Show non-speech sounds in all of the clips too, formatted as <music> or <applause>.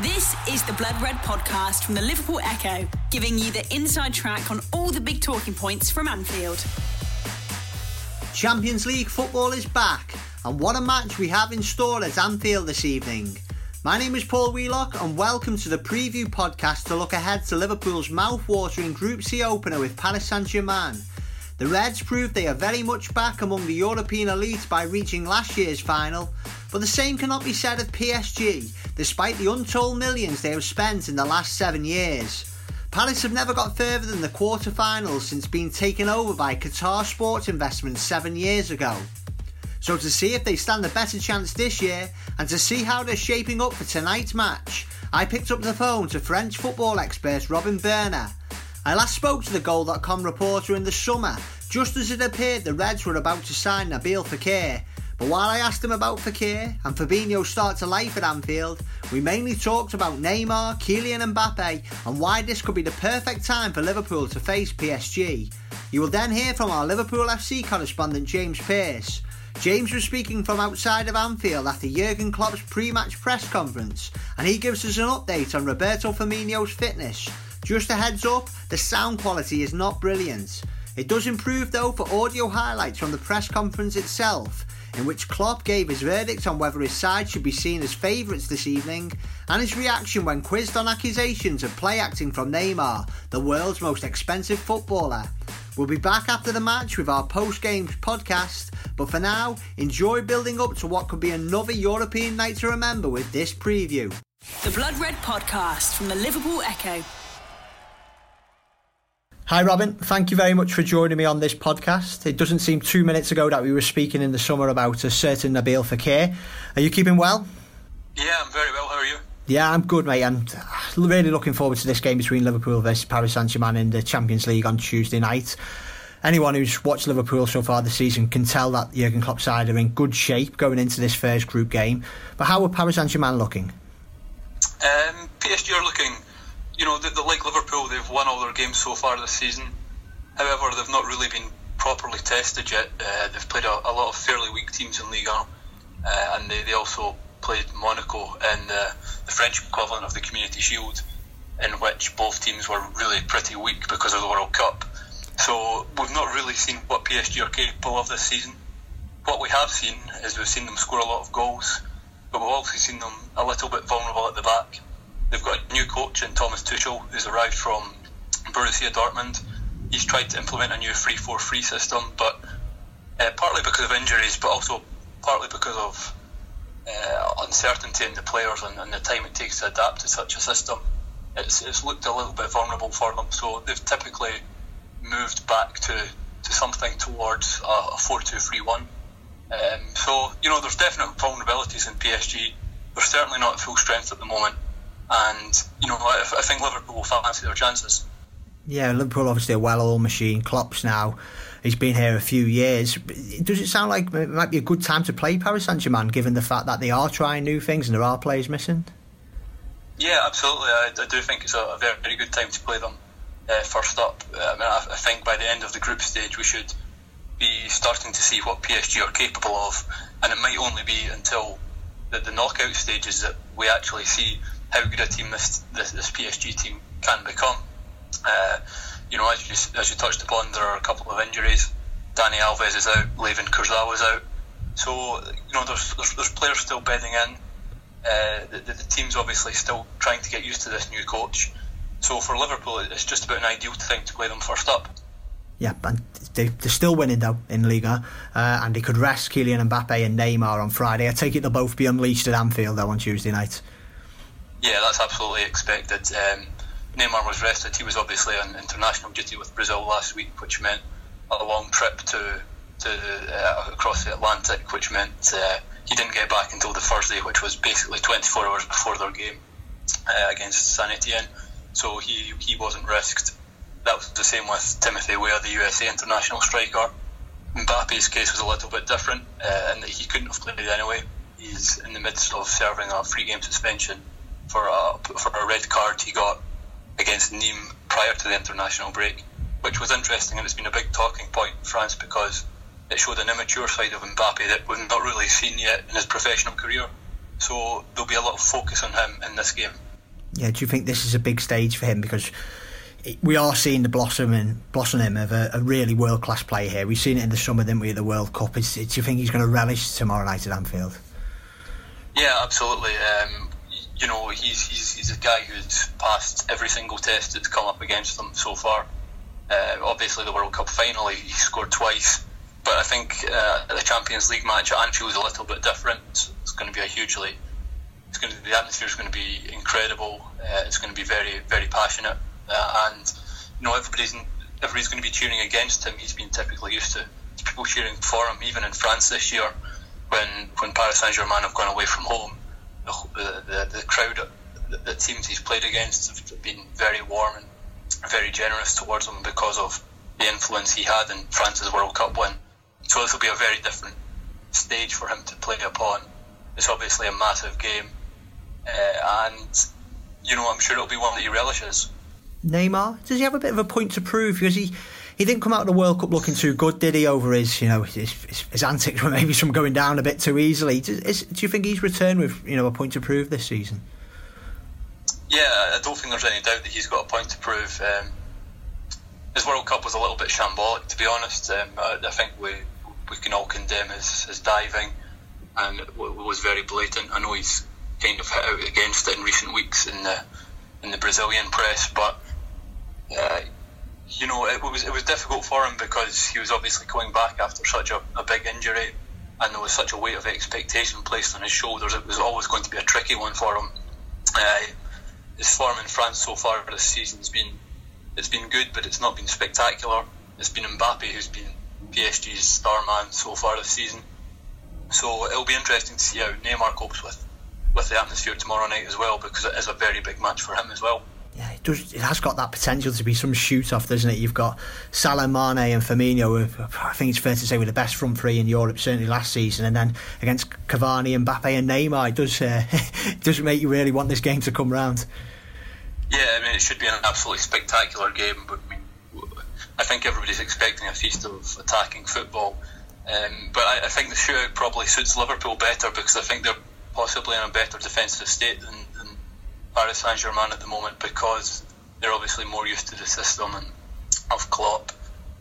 This is the Blood Red podcast from the Liverpool Echo, giving you the inside track on all the big talking points from Anfield. Champions League football is back, and what a match we have in store at Anfield this evening. My name is Paul Wheelock, and welcome to the preview podcast to look ahead to Liverpool's mouth-watering Group C opener with Paris Saint-Germain. The Reds proved they are very much back among the European elite by reaching last year's final, but the same cannot be said of PSG, despite the untold millions they have spent in the last seven years. Paris have never got further than the quarter-finals since being taken over by Qatar Sports Investments seven years ago. So to see if they stand a better chance this year and to see how they're shaping up for tonight's match, I picked up the phone to French football expert Robin Bairner. I last spoke to the Goal.com reporter in the summer, just as it appeared the Reds were about to sign Nabil Fekir, but while I asked him about Fekir and Fabinho's start to life at Anfield, we mainly talked about Neymar, Kylian Mbappe and why this could be the perfect time for Liverpool to face PSG. You will then hear from our Liverpool FC correspondent James Pearce. James was speaking from outside of Anfield after Jurgen Klopp's pre-match press conference and he gives us an update on Roberto Firmino's fitness. Just a heads up, the sound quality is not brilliant. It does improve though for audio highlights from the press conference itself in which Klopp gave his verdict on whether his side should be seen as favourites this evening, and his reaction when quizzed on accusations of play acting from Neymar, the world's most expensive footballer. We'll be back after the match with our post game podcast, but for now, enjoy building up to what could be another European night to remember with this preview. The Blood Red podcast from the Liverpool Echo. Hi, Robin. Thank you very much for joining me on this podcast. It doesn't seem two minutes ago that we were speaking in the summer about a certain Nabil Fekir. Are you keeping well? Yeah, I'm very well. How are you? Yeah, I'm good, mate. I'm really looking forward to this game between Liverpool versus Paris Saint Germain in the Champions League on Tuesday night. Anyone who's watched Liverpool so far this season can tell that Jurgen Klopp's side are in good shape going into this first group game. But how are Paris Saint Germain looking? Um, PSG are looking you know, they, they, like Liverpool, they've won all their games so far this season. However, they've not really been properly tested yet. Uh, they've played a, a, lot of fairly weak teams in Ligue 1, uh, and they, they also played Monaco in the, the, French equivalent of the Community Shield, in which both teams were really pretty weak because of the World Cup. So we've not really seen what PSG are capable of this season. What we have seen is we've seen them score a lot of goals, but we've also seen them a little bit vulnerable at the back. They've got a new coach in Thomas Tuchel, who's arrived from Borussia Dortmund. He's tried to implement a new 3 4 3 system, but uh, partly because of injuries, but also partly because of uh, uncertainty in the players and, and, the time it takes to adapt to such a system, it's, it's looked a little bit vulnerable for them. So they've typically moved back to, to something towards a, a 4 2 3 1. Um, so, you know, there's definite vulnerabilities in PSG. They're certainly not at full strength at the moment and you know I, I think Liverpool will fancy their chances. Yeah, Liverpool obviously a well-oiled machine. Klopp's now he's been here a few years. Does it sound like it might be a good time to play Paris Saint Germain, given the fact that they are trying new things and there are players missing? Yeah, absolutely. I, I do think it's a, a, very, very good time to play them uh, first up. I mean, I, I, think by the end of the group stage, we should be starting to see what PSG are capable of, and it might only be until the, the knockout stages that we actually see how good a team this this, this PSG team can become. Uh, you know, as you as you touched upon, there are a couple of injuries. Dani Alves is out, Layvin Kurzawa is out. So you know, there's there's, there's players still bedding in. Uh, the, the, the, team's obviously still trying to get used to this new coach. So for Liverpool, it's just about an ideal thing to play them first up. Yeah, and they, are still winning though in Liga, uh, and they could rest Kylian Mbappe and Neymar on Friday. I take it they'll both be unleashed at Anfield though on Tuesday night. Yeah, that's absolutely expected. Um, Neymar was rested. He was obviously on international duty with Brazil last week, which meant a long trip to to uh, across the Atlantic, which meant uh, he didn't get back until the Thursday, which was basically 24 hours before their game uh, against Saint Etienne. So he he wasn't risked. That was the same with Timothy Weah, the USA international striker. Mbappe's case was a little bit different uh, that he couldn't have played anyway. He's in the midst of serving a three-game suspension for a for a red card he got against Nîmes prior to the international break, which was interesting and it's been a big talking point in France because it showed an immature side of Mbappe that we've not really seen yet in his professional career. So there'll be a lot of focus on him in this game. Yeah, do you think this is a big stage for him because? we are seeing the blossoming blossoming of a, a really world class player here. We've seen it in the summer, didn't we, at the World Cup? Is, do you think he's going to relish tomorrow night at Anfield? Yeah, absolutely. Um, you know, he's, he's he's a guy who's passed every single test that's come up against him so far. Uh, obviously, the World Cup final, he, scored twice. But I think uh, the Champions League match at Anfield is a little bit different. It's going to be a hugely, it's going to the atmosphere is going to be incredible. Uh, it's going to be very very passionate uh, and you know everybody's everybody's going to be cheering against him. He's been typically used to people cheering for him, even in France this year when when Paris Saint Germain have gone away from home. The the, the crowd, the, the teams he's played against have been very warm and very generous towards him because of the influence he had in France's World Cup win. So this will be a very different stage for him to play upon. It's obviously a massive game, uh, and you know I'm sure it'll be one that he relishes. Neymar? Does he have a bit of a point to prove? Because he, he didn't come out of the World Cup looking too good, did he? Over his, you know, his, his, his antics were maybe some going down a bit too easily. Do, is, do you think he's returned with, you know, a point to prove this season? Yeah, I don't think there's any doubt that he's got a point to prove. Um, his World Cup was a little bit shambolic, to be honest. Um, I, I, think we we can all condemn his, his diving, and it was very blatant. I know he's kind of hit out against it in recent weeks in the in the Brazilian press, but uh, you know, it was it was difficult for him because he was obviously coming back after such a, a big injury, and there was such a weight of expectation placed on his shoulders. It was always going to be a tricky one for him. Uh, his form in France so far this season's been it's been good, but it's not been spectacular. It's been Mbappe who's been PSG's star man so far this season. So it'll be interesting to see how Neymar copes with with the atmosphere tomorrow night as well, because it is a very big match for him as well yeah, it does. It has got that potential to be some shoot off, doesn't it? You've got Salah, Mane, and Firmino. I think it's fair to say were the best front three in Europe certainly last season, and then against Cavani, and Mbappe, and Neymar, it does uh, <laughs> it does make you really want this game to come round. Yeah, I mean it should be an absolutely spectacular game, but I mean I think everybody's expecting a feast of attacking football. Um, but I, I think the shootout probably suits Liverpool better because I think they're possibly in a better defensive state than Paris Saint Germain at the moment because they're obviously more used to the system and of Klopp,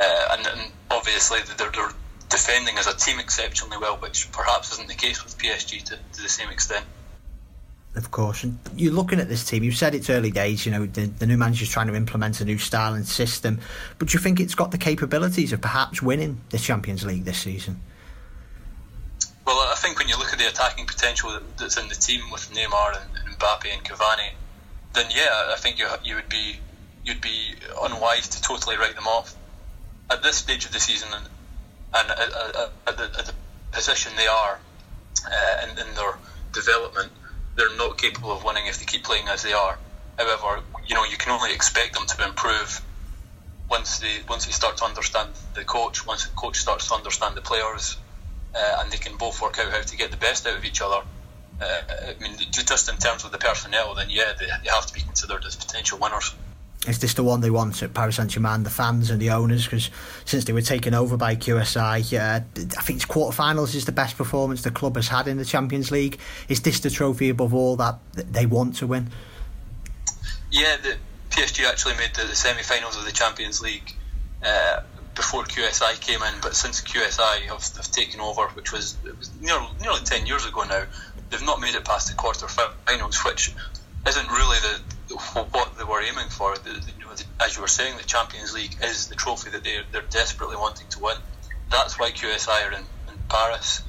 uh, and, and, obviously they're, they're, defending as a team exceptionally well, which perhaps isn't the case with PSG to, to the same extent. Of course, and you're looking at this team. You've said it's early days. You know the, the new manager's trying to implement a new style and system, but do you think it's got the capabilities of perhaps winning the Champions League this season? Well, I think when you look at the attacking potential that's in the team with Neymar and, Mbappe and Cavani, then yeah, I think you you would be you'd be unwise to totally write them off at this stage of the season and, and at, at, the, at the, position they are uh, in, in their development. They're not capable of winning if they keep playing as they are. However, you know you can only expect them to improve once they once they start to understand the coach, once the coach starts to understand the players, uh, and they can both work out how to get the best out of each other uh, I mean, just in terms of the personnel, then yeah, they, they have to be considered as potential winners. Is this the one they want at Paris Saint Germain, the fans and the owners? Because since they were taken over by QSI, uh, I think it's quarterfinals is the best performance the club has had in the Champions League. Is this the trophy above all that they want to win? Yeah, the PSG actually made the, the semi-finals of the Champions League uh, before QSI came in, but since QSI have, have taken over, which was, was nearly, nearly ten years ago now, they've not made it past the quarter-finals, which isn't really the what they were aiming for. The, the, as you were saying, the Champions League is the trophy that they're, they're desperately wanting to win. That's why QSI are in, in Paris,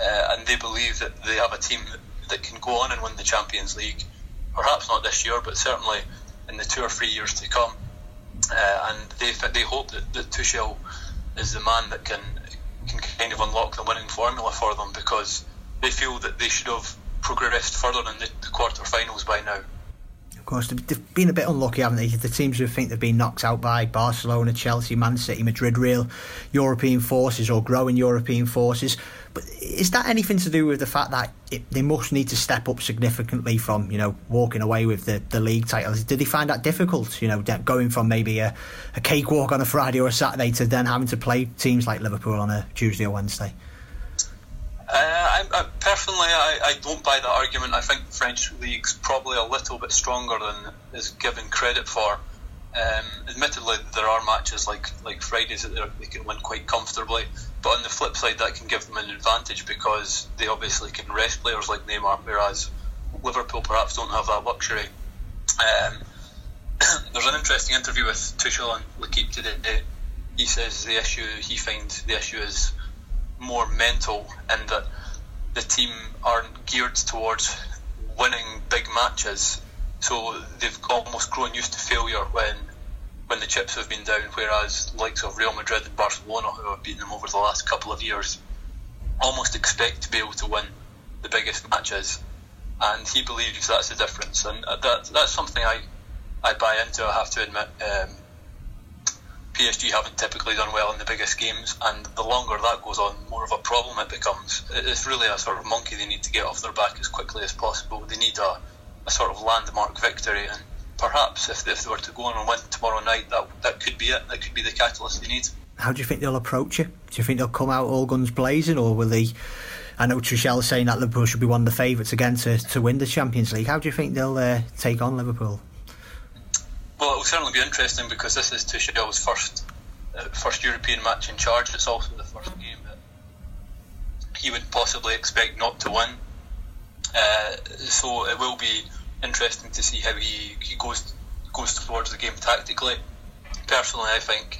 uh, and they believe that they have a team that, that can go on and win the Champions League. Perhaps not this year, but certainly in the two or three years to come. Uh, and they they hope that, that Tuchel is the man that can can kind of unlock the winning formula for them because they feel that they should have progressed further in the, the quarter-finals by now. Of course, they've been a bit unlucky, haven't they? The teams who think they've been knocked out by Barcelona, Chelsea, Man City, Madrid, real European forces or growing European forces. But is that anything to do with the fact that it, they must need to step up significantly from, you know, walking away with the, the league titles? Did they find that difficult, you know, going from maybe a, a cakewalk on a Friday or a Saturday to then having to play teams like Liverpool on a Tuesday or Wednesday? Uh, I, I, personally, I, I don't buy that argument. I think the French league's probably a little bit stronger than is given credit for. Um, admittedly, there are matches like like Fridays that they can win quite comfortably, but on the flip side, that can give them an advantage because they obviously can rest players like Neymar, whereas Liverpool perhaps don't have that luxury. Um, <clears throat> there's an interesting interview with Tuchel and L'Equipe today. He says the issue he finds the issue is more mental, and that the team aren't geared towards winning big matches so they've almost grown used to failure when when the chips have been down, whereas likes of Real Madrid and Barcelona, who have beaten them over the last couple of years, almost expect to be able to win the biggest matches. And he believes that's the difference, and that that's something I I buy into. I have to admit. Um, PSG haven't typically done well in the biggest games, and the longer that goes on, more of a problem it becomes. It's really a sort of monkey they need to get off their back as quickly as possible. They need a a sort of landmark victory. And perhaps if, if they were to go on and win tomorrow night, that that could be it. That could be the catalyst they need. How do you think they'll approach it? Do you think they'll come out all guns blazing, or will they? I know Tuchel saying that Liverpool should be one of the favourites again to, to win the Champions League. How do you think they'll uh, take on Liverpool? Well, it will certainly be interesting because this is Tuchel's first uh, first European match in charge. It's also the first game that he would possibly expect not to win. Uh, so it will be interesting to see how he, he goes goes towards the game tactically. Personally, I think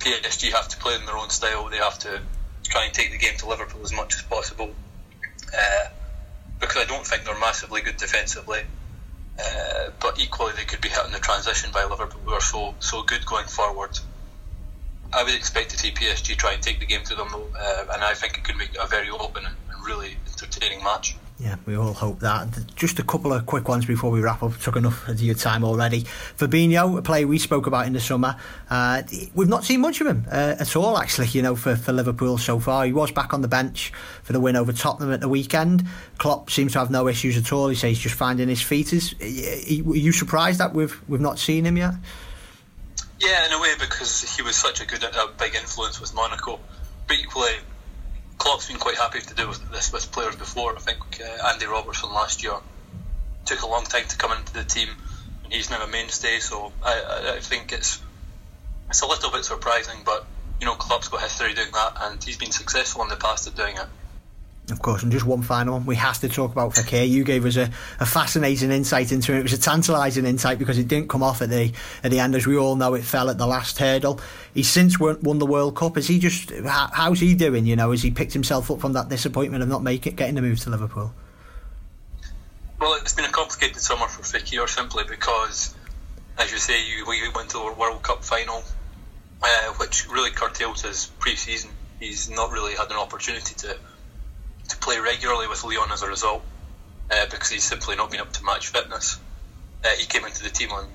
PSG have to play in their own style. They have to try and take the game to Liverpool as much as possible uh, because I don't think they're massively good defensively. Uh, but equally, they could be hit in the transition by Liverpool, who are so so good going forward. I would expect to see PSG try and take the game to them, uh, and I think it could make a very open and really entertaining match. Yeah, we all hope that. Just a couple of quick ones before we wrap up. Took enough of your time already. Fabinho, a player we spoke about in the summer, uh, we've not seen much of him uh, at all, actually, you know, for, for Liverpool so far. He was back on the bench for the win over Tottenham at the weekend. Klopp seems to have no issues at all. He says he's just finding his feet. Is, are you surprised that we've, we've not seen him yet? Yeah, in a way, because he was such a good, a big influence with Monaco. But equally, Klopp's been quite happy to do this with players before. I think uh, Andy Robertson last year took a long time to come into the team, and he's now a mainstay. So I, I think it's it's a little bit surprising, but you know, Klopp's got history doing that, and he's been successful in the past at doing it. Of course, and just one final one. We have to talk about Fekir. You gave us a, a fascinating insight into it. It was a tantalising insight because it didn't come off at the at the end, as we all know. It fell at the last hurdle. He's since won, won the World Cup. Is he just? How, how's he doing? You know, has he picked himself up from that disappointment of not making it, getting the move to Liverpool? Well, it's been a complicated summer for Fekir simply because, as you say, you, we went to the World Cup final, uh, which really curtailed his pre-season. He's not really had an opportunity to to play regularly with Lyon as a result uh, because he's simply not been up to match fitness. Uh, he came into the team on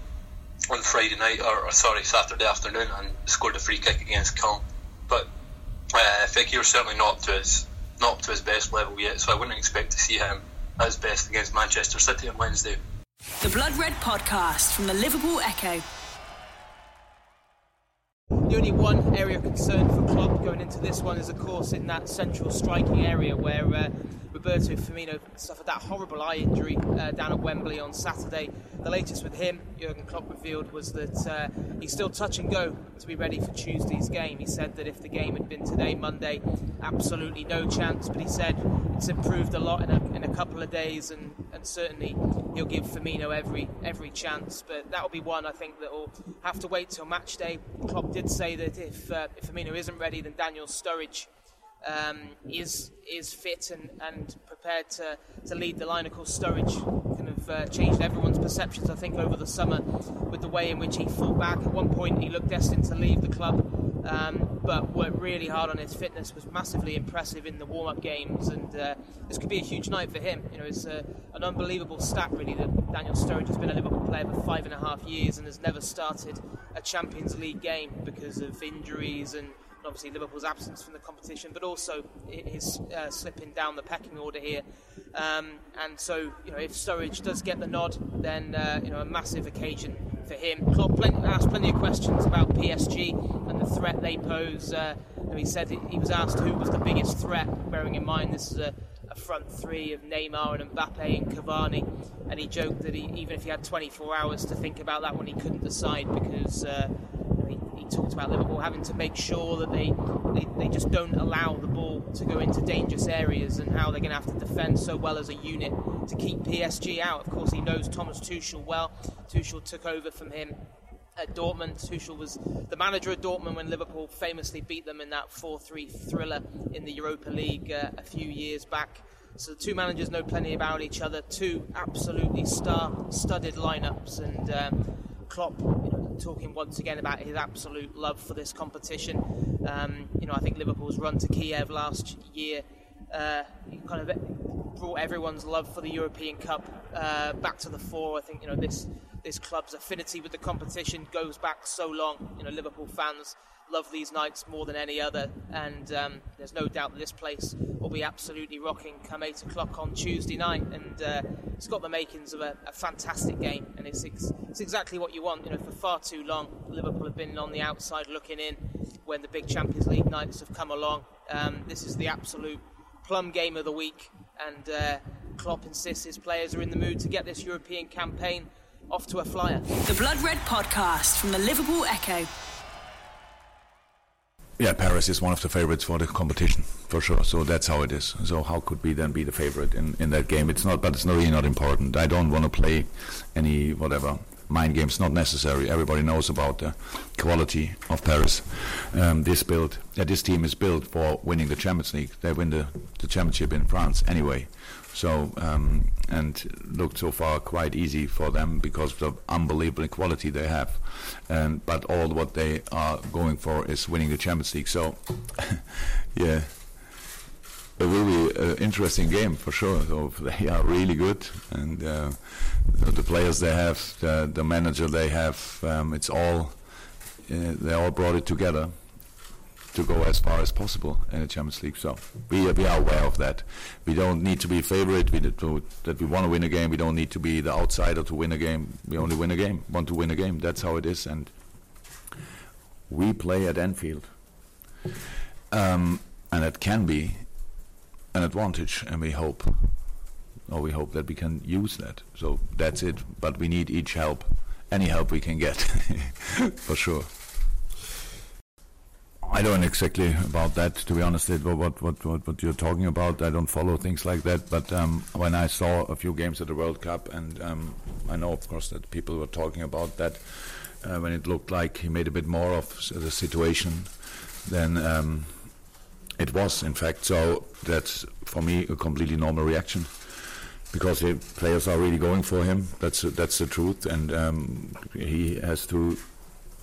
on Friday night, or, or, sorry, Saturday afternoon, and scored a free kick against Caen. But uh, Fekir's certainly not up to his not up to his best level yet, so I wouldn't expect to see him at his best against Manchester City on Wednesday. The Blood Red Podcast from the Liverpool Echo. The only one area of concern for Klopp going into this one is, of course, in that central striking area where uh, Roberto Firmino suffered that horrible eye injury uh, down at Wembley on Saturday. The latest with him, Jurgen Klopp revealed, was that uh, he's still touch and go to be ready for Tuesday's game. He said that if the game had been today, Monday, absolutely no chance. But he said it's improved a lot in a, in a couple of days, and, and certainly he'll give Firmino every every chance. But that'll be one I think that will have to wait till match day. Klopp did say that if, uh, if Firmino isn't ready, then Daniel Sturridge um, is is fit and, and prepared to, to lead the line. Of course, Sturridge kind of uh, changed everyone's perceptions, I think, over the summer with the way in which he fought back. At one point, he looked destined to leave the club, um, but worked really hard on his fitness. Was massively impressive in the warm-up games, and uh, this could be a huge night for him. You know, it's an unbelievable stat, really, that Daniel Sturridge has been a Liverpool player for five and a half years and has never started a Champions League game because of injuries and obviously Liverpool's absence from the competition, but also his uh, slipping down the pecking order here. Um, and so, you know, if Sturridge does get the nod, then uh, you know a massive occasion for him. Klopp plenty, asked plenty of questions about PSG and the threat they pose. Uh, he said he was asked who was the biggest threat, bearing in mind this is a, a front three of Neymar and Mbappe and Cavani, and he joked that he, even if he had 24 hours to think about that one, he couldn't decide because uh, he, talked about Liverpool having to make sure that they, they, they just don't allow the ball to go into dangerous areas and how they're going to have to defend so well as a unit to keep PSG out. Of course, he knows Thomas Tuchel well. Tuchel took over from him at Dortmund. Tuchel was the manager at Dortmund when Liverpool famously beat them in that 4-3 thriller in the Europa League uh, a few years back. So the two managers know plenty about each other. Two absolutely star-studded lineups, and um, Klopp, you know, talking once again about his absolute love for this competition. Um, you know, I think Liverpool's run to Kiev last year uh, kind of brought everyone's love for the European Cup uh, back to the fore. I think you know this this club's affinity with the competition goes back so long. You know, Liverpool fans love these nights more than any other, and um, there's no doubt this place will be absolutely rocking come 8 o'clock on Tuesday night. And uh, it's got the makings of a, a fantastic game, and it's, ex- it's exactly what you want. You know, for far too long, Liverpool have been on the outside looking in when the big Champions League nights have come along. Um, this is the absolute plum game of the week, and uh, Klopp insists his players are in the mood to get this European campaign off to a flyer. The Blood Red Podcast from the Liverpool Echo. Yeah, Paris is one of the favorites for the competition for sure. So that's how it is. So how could we then be the favorite in, in that game? It's not, but it's really not important. I don't want to play any whatever mind games. Not necessary. Everybody knows about the quality of Paris. Um, this build, yeah, this team is built for winning the Champions League. They win the, the championship in France anyway. So um, and looked so far quite easy for them because of the unbelievable quality they have. And but all what they are going for is winning the Champions League. So <laughs> yeah, it will be an interesting game for sure. So they are really good, and uh, the players they have, the, the manager they have, um, it's all uh, they all brought it together to go as far as possible in the Champions League. So we, we are aware of that. We don't need to be favorite. We that we want to win a game. We don't need to be the outsider to win a game. We only win a game. Want to win a game. That's how it is. And we play at Anfield, um, and it can be an advantage. And we hope, or we hope that we can use that. So that's it. But we need each help, any help we can get, <laughs> for sure. I don't exactly about that, to be honest. What, what what what you're talking about, I don't follow things like that. But um, when I saw a few games at the World Cup, and um, I know, of course, that people were talking about that uh, when it looked like he made a bit more of the situation than um, it was, in fact. So that's for me a completely normal reaction because the players are really going for him. That's that's the truth, and um, he has to.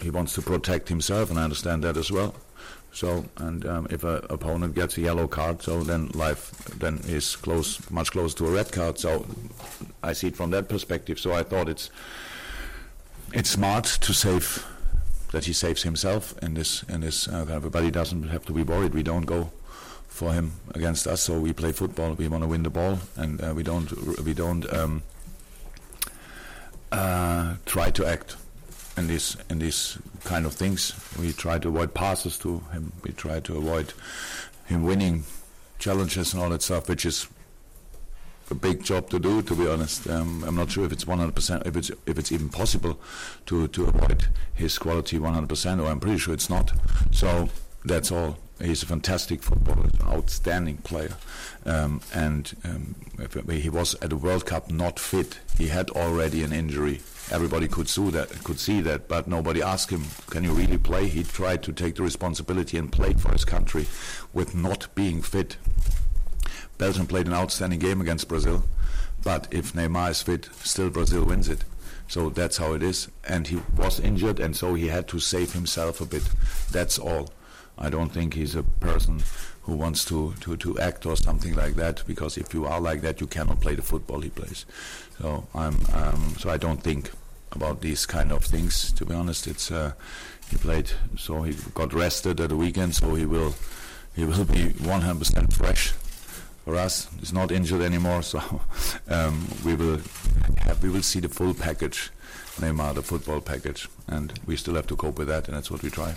He wants to protect himself, and I understand that as well. So, and um, if an opponent gets a yellow card, so then life then is close, much closer to a red card. So, I see it from that perspective. So, I thought it's it's smart to save that he saves himself in this in this uh, kind of. But he doesn't have to be worried. We don't go for him against us. So we play football. We want to win the ball, and uh, we don't we don't um, uh, try to act in these in these kind of things. We try to avoid passes to him. We try to avoid him winning challenges and all that stuff, which is a big job to do. To be honest, um, I'm not sure if it's 100%, if it's if it's even possible to to avoid his quality 100%, or I'm pretty sure it's not. So that's all. He's a fantastic footballer, an outstanding player, um, and um, he was at the World Cup not fit. He had already an injury everybody could see that, could see that, but nobody asked him, "Can you really play?" He tried to take the responsibility and play for his country, with not being fit. Belgium played an outstanding game against Brazil, but if Neymar is fit, still Brazil wins it. So that's how it is. And he was injured, and so he had to save himself a bit. That's all. I don't think he's a person who wants to, to, to act or something like that, because if you are like that, you cannot play the football he plays. So I'm um, so I don't think about these kind of things. To be honest, it's uh, he played, so he got rested at the weekend, so he will he will be 100% fresh for us. He's not injured anymore, so <laughs> um, we will have, we will see the full package, Neymar, the football package, and we still have to cope with that, and that's what we try.